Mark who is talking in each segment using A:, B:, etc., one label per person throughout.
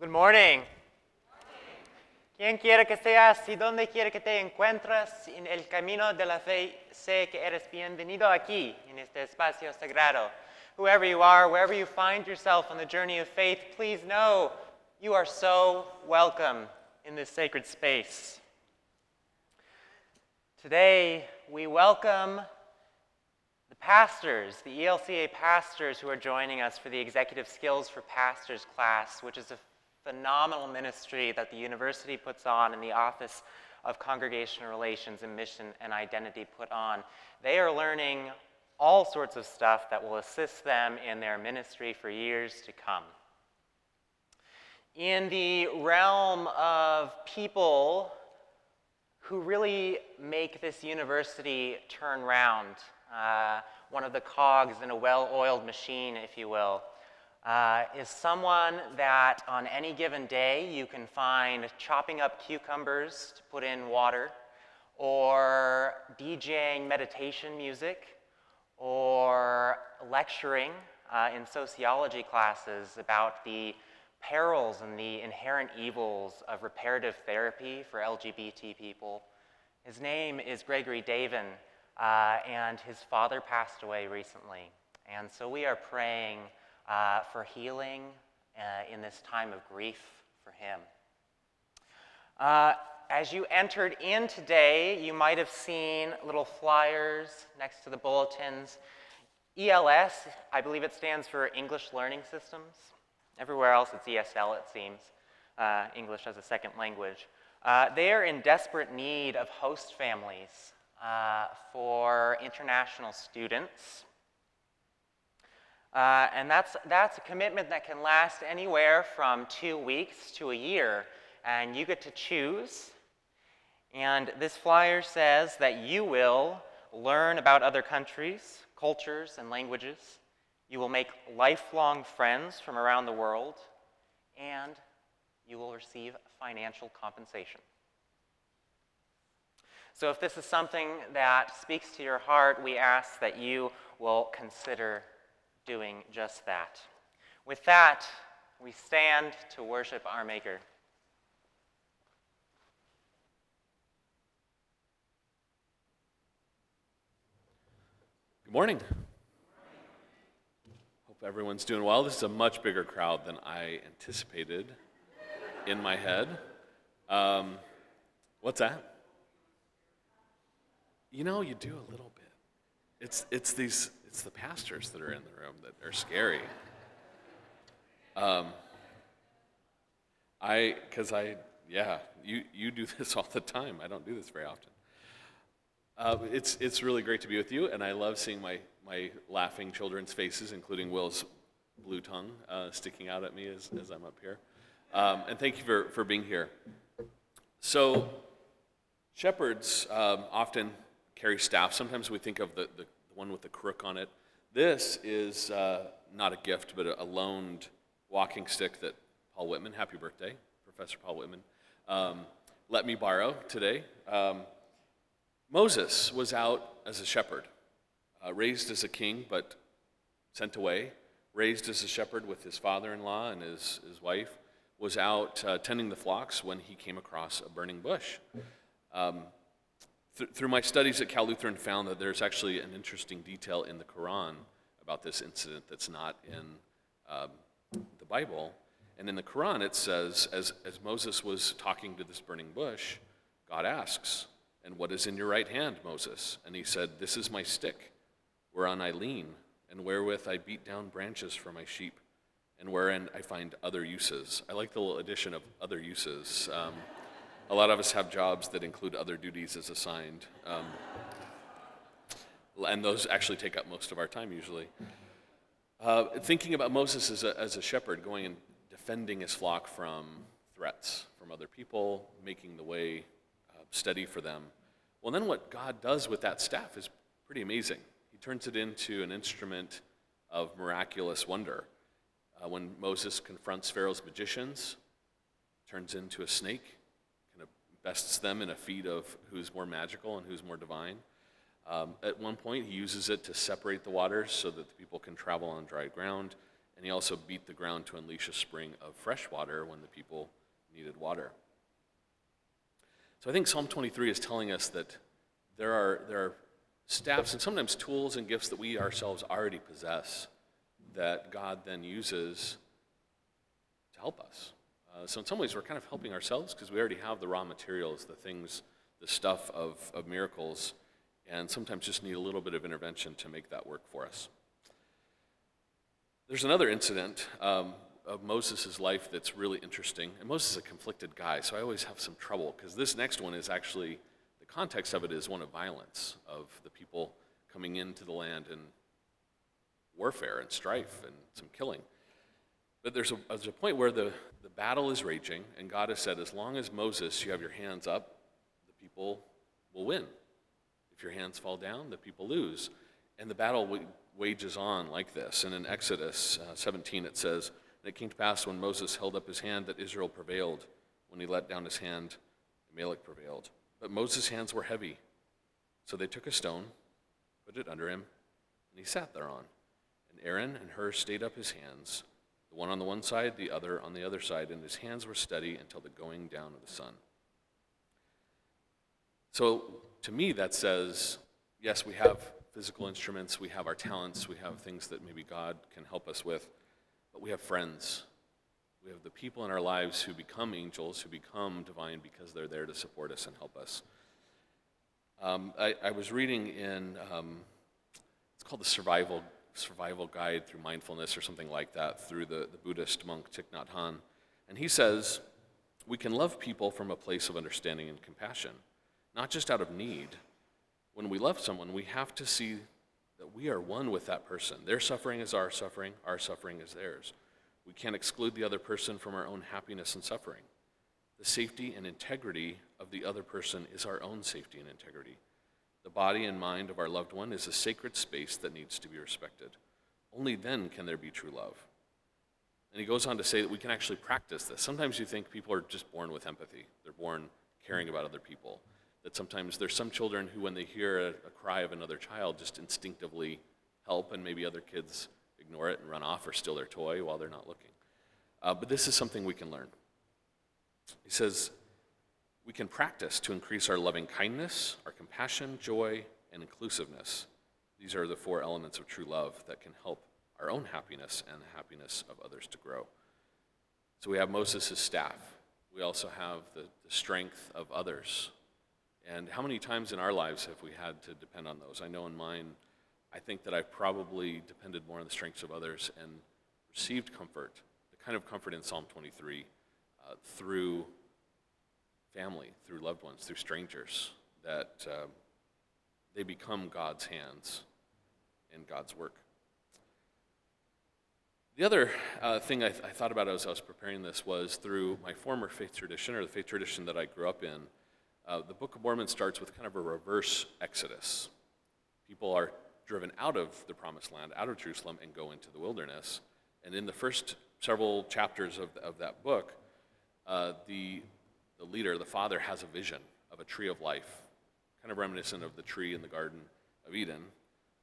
A: Good morning. Quien quiera que seas y donde quiera que te encuentres en el camino de la fe, sé que eres bienvenido aquí en este espacio sagrado. Whoever you are, wherever you find yourself on the journey of faith, please know you are so welcome in this sacred space. Today, we welcome the pastors, the ELCA pastors who are joining us for the Executive Skills for Pastors class, which is a phenomenal ministry that the university puts on and the Office of Congregational Relations and Mission and Identity put on. They are learning all sorts of stuff that will assist them in their ministry for years to come. In the realm of people who really make this university turn round, uh, one of the cogs in a well oiled machine, if you will, uh, is someone that on any given day you can find chopping up cucumbers to put in water, or DJing meditation music, or lecturing uh, in sociology classes about the perils and the inherent evils of reparative therapy for LGBT people. His name is Gregory Davin, uh, and his father passed away recently. And so we are praying uh, for healing uh, in this time of grief for him. Uh, as you entered in today, you might have seen little flyers next to the bulletins. ELS, I believe it stands for English Learning Systems. Everywhere else it's ESL, it seems, uh, English as a second language. Uh, they are in desperate need of host families uh, for international students uh, and that's, that's a commitment that can last anywhere from two weeks to a year. And you get to choose. And this flyer says that you will learn about other countries, cultures, and languages. You will make lifelong friends from around the world. And you will receive financial compensation. So, if this is something that speaks to your heart, we ask that you will consider doing just that. With that, we stand to worship our Maker.
B: Good morning. Hope everyone's doing well. This is a much bigger crowd than I anticipated in my head. Um, what's that? You know, you do a little bit. It's, it's these it's the pastors that are in the room that are scary. Um, I, because I, yeah, you, you do this all the time. I don't do this very often. Uh, it's, it's really great to be with you, and I love seeing my, my laughing children's faces, including Will's blue tongue uh, sticking out at me as, as I'm up here. Um, and thank you for, for being here. So, shepherds um, often carry staff. Sometimes we think of the, the one with a crook on it. This is uh, not a gift, but a, loaned walking stick that Paul Whitman, happy birthday, Professor Paul Whitman, um, let me borrow today. Um, Moses was out as a shepherd, uh, raised as a king, but sent away, raised as a shepherd with his father in law and his, his wife, was out uh, tending the flocks when he came across a burning bush. Um, Th- through my studies at Cal Lutheran, found that there's actually an interesting detail in the Quran about this incident that's not in um, the Bible. And in the Quran, it says, as, as Moses was talking to this burning bush, God asks, And what is in your right hand, Moses? And he said, This is my stick, whereon I lean, and wherewith I beat down branches for my sheep, and wherein I find other uses. I like the little addition of other uses. Um, a lot of us have jobs that include other duties as assigned. Um, and those actually take up most of our time usually. Uh, thinking about Moses as a, as a shepherd, going and defending his flock from threats from other people, making the way uh, steady for them. Well, then what God does with that staff is pretty amazing. He turns it into an instrument of miraculous wonder. Uh, when Moses confronts Pharaoh's magicians, turns into a snake bests them in a feat of who's more magical and who's more divine. Um, at one point, he uses it to separate the waters so that the people can travel on dry ground. and he also beat the ground to unleash a spring of fresh water when the people needed water. So I think Psalm 23 is telling us that there are, there are staffs and sometimes tools and gifts that we ourselves already possess that God then uses to help us. Uh, so in some ways, we're kind of helping ourselves because we already have the raw materials, the things, the stuff of, of miracles, and sometimes just need a little bit of intervention to make that work for us. There's another incident um, of Moses' life that's really interesting. And Moses is a conflicted guy, so I always have some trouble because this next one is actually, the context of it is one of violence, of the people coming into the land and warfare and strife and some killing. But there's a, there's a point where the, the battle is raging, and God has said, as long as Moses, you have your hands up, the people will win. If your hands fall down, the people lose. And the battle w- wages on like this. And in Exodus uh, 17, it says, And it came to pass when Moses held up his hand that Israel prevailed. When he let down his hand, Amalek prevailed. But Moses' hands were heavy. So they took a stone, put it under him, and he sat thereon. And Aaron and Hur stayed up his hands, the one on the one side, the other on the other side, and his hands were steady until the going down of the sun. So to me, that says, yes, we have physical instruments, we have our talents, we have things that maybe God can help us with, but we have friends. We have the people in our lives who become angels, who become divine because they're there to support us and help us. Um, I, I, was reading in, um, it's called the Survival, Survival Guide through Mindfulness or something like that, through the, the Buddhist monk Thich Nhat Hanh. And he says, we can love people from a place of understanding and compassion, not just out of need. When we love someone, we have to see that we are one with that person. Their suffering is our suffering, our suffering is theirs. We can't exclude the other person from our own happiness and suffering. The safety and integrity of the other person is our own safety and integrity. The body and mind of our loved one is a sacred space that needs to be respected. Only then can there be true love. And he goes on to say that we can actually practice this. Sometimes you think people are just born with empathy, they're born caring about other people. That sometimes there's some children who, when they hear a, a cry of another child, just instinctively help, and maybe other kids ignore it and run off or steal their toy while they're not looking. Uh, but this is something we can learn. He says, we can practice to increase our loving kindness, our compassion, joy, and inclusiveness. These are the four elements of true love that can help our own happiness and the happiness of others to grow. So we have Moses' staff. We also have the, the strength of others. And how many times in our lives have we had to depend on those? I know in mine, I think that I've probably depended more on the strengths of others and received comfort, the kind of comfort in Psalm 23, uh, through family, through loved ones, through strangers, that uh, they become God's hands in God's work. The other uh, thing I, th- I, thought about as I was preparing this was through my former faith tradition, or the faith tradition that I grew up in. Uh, the Book of Mormon starts with kind of a reverse exodus. People are driven out of the promised land, out of Jerusalem, and go into the wilderness. And in the first several chapters of, of that book, uh, the, the leader, the father, has a vision of a tree of life, kind of reminiscent of the tree in the Garden of Eden.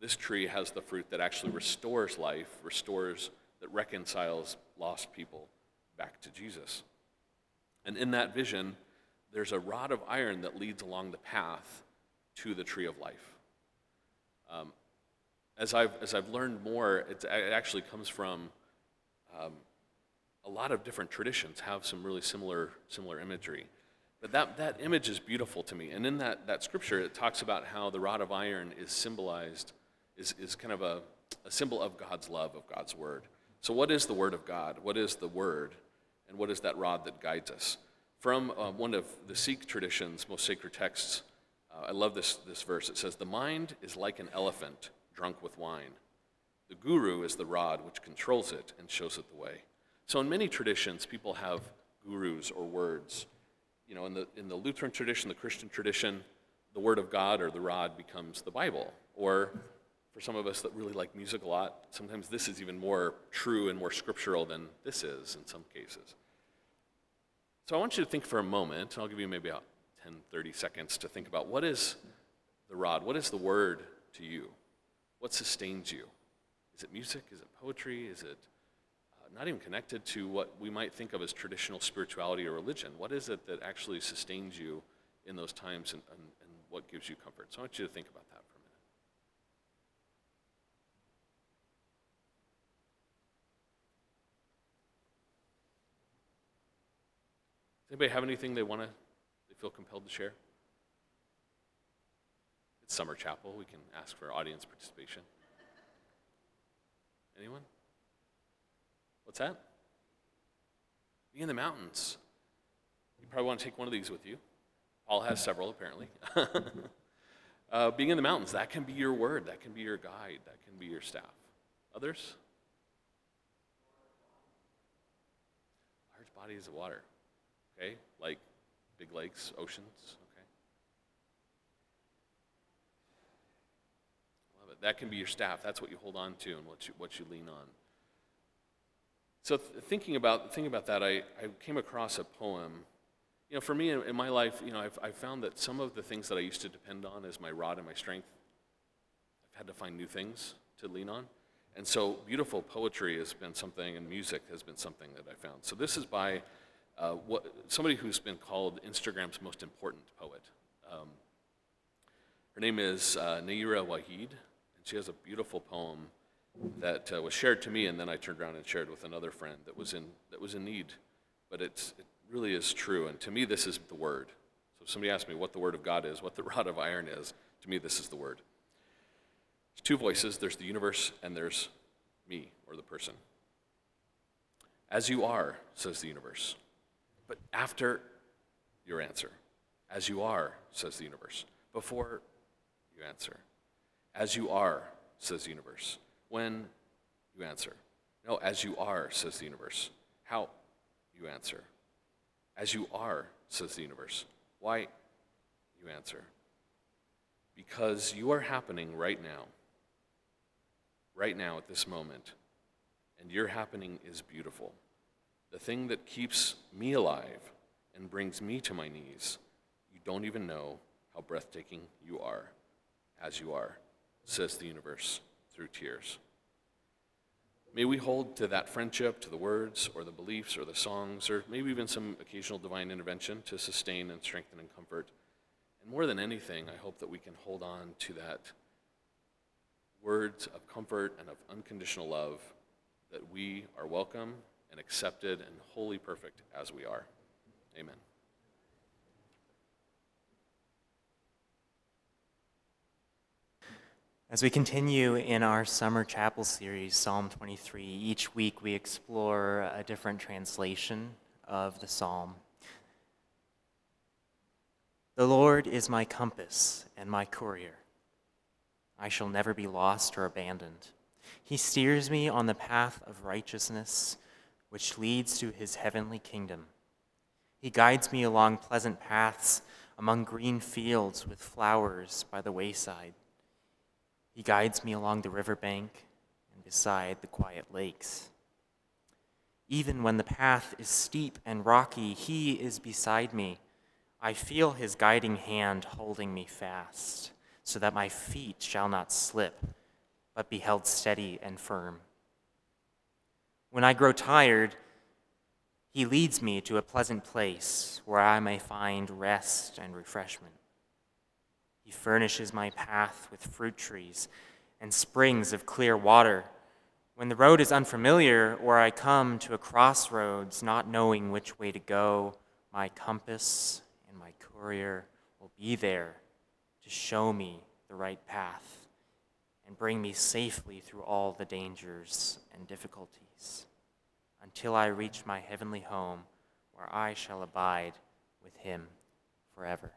B: This tree has the fruit that actually restores life, restores, that reconciles lost people back to Jesus. And in that vision, there's a rod of iron that leads along the path to the tree of life. Um, as, I've, as I've learned more, it actually comes from um, a lot of different traditions have some really similar, similar imagery. But that, that image is beautiful to me. And in that, that scripture, it talks about how the rod of iron is symbolized, is, is kind of a, a symbol of God's love, of God's word. So, what is the word of God? What is the word? And what is that rod that guides us? From uh, one of the Sikh tradition's most sacred texts, uh, I love this, this verse. It says, The mind is like an elephant drunk with wine. The guru is the rod which controls it and shows it the way. So, in many traditions, people have gurus or words. You know, in the, in the Lutheran tradition, the Christian tradition, the Word of God or the rod becomes the Bible. Or for some of us that really like music a lot, sometimes this is even more true and more scriptural than this is in some cases. So I want you to think for a moment, and I'll give you maybe about 10, 30 seconds to think about what is the rod? What is the word to you? What sustains you? Is it music? Is it poetry? Is it not even connected to what we might think of as traditional spirituality or religion. What is it that actually sustains you in those times and, and, and what gives you comfort? So I want you to think about that for a minute. Does anybody have anything they want to, they feel compelled to share? It's summer chapel. We can ask for audience participation. Anyone? What's that? Be in the mountains. You probably want to take one of these with you. Paul has several, apparently. uh, being in the mountains, that can be your word, that can be your guide, that can be your staff. Others? Large bodies of water, okay? Like big lakes, oceans, okay? Love it. That can be your staff. That's what you hold on to and what you, what you lean on. So th- thinking about thinking about that, I, I came across a poem. You know, for me in, in my life, you know, I've, I've found that some of the things that I used to depend on as my rod and my strength, I've had to find new things to lean on. And so beautiful poetry has been something, and music has been something that I found. So this is by uh, what, somebody who's been called Instagram's most important poet. Um, her name is uh, Nayyirah Waheed, and she has a beautiful poem that uh, was shared to me, and then I turned around and shared with another friend that was in that was in need. But it's it really is true, and to me, this is the word. So if somebody asks me what the word of God is, what the rod of iron is, to me, this is the word. There's two voices. There's the universe, and there's me or the person. As you are, says the universe. But after your answer, as you are, says the universe. Before you answer, as you are, says the universe when you answer. No, as you are, says the universe. How you answer. As you are, says the universe. Why you answer. Because you are happening right now. Right now at this moment. And your happening is beautiful. The thing that keeps me alive and brings me to my knees. You don't even know how breathtaking you are as you are, says the universe through tears. May we hold to that friendship, to the words or the beliefs or the songs, or maybe even some occasional divine intervention to sustain and strengthen and comfort. And more than anything, I hope that we can hold on to that words of comfort and of unconditional love that we are welcome and accepted and wholly perfect as we are. Amen.
A: As we continue in our summer chapel series, Psalm 23, each week we explore a different translation of the psalm. The Lord is my compass and my courier. I shall never be lost or abandoned. He steers me on the path of righteousness, which leads to his heavenly kingdom. He guides me along pleasant paths among green fields with flowers by the wayside. He guides me along the riverbank and beside the quiet lakes. Even when the path is steep and rocky, He is beside me. I feel His guiding hand holding me fast, so that my feet shall not slip, but be held steady and firm. When I grow tired, He leads me to a pleasant place where I may find rest and refreshment. He furnishes my path with fruit trees and springs of clear water. When the road is unfamiliar or I come to a crossroads not knowing which way to go, my compass and my courier will be there to show me the right path and bring me safely through all the dangers and difficulties until I reach my heavenly home where I shall abide with him forever.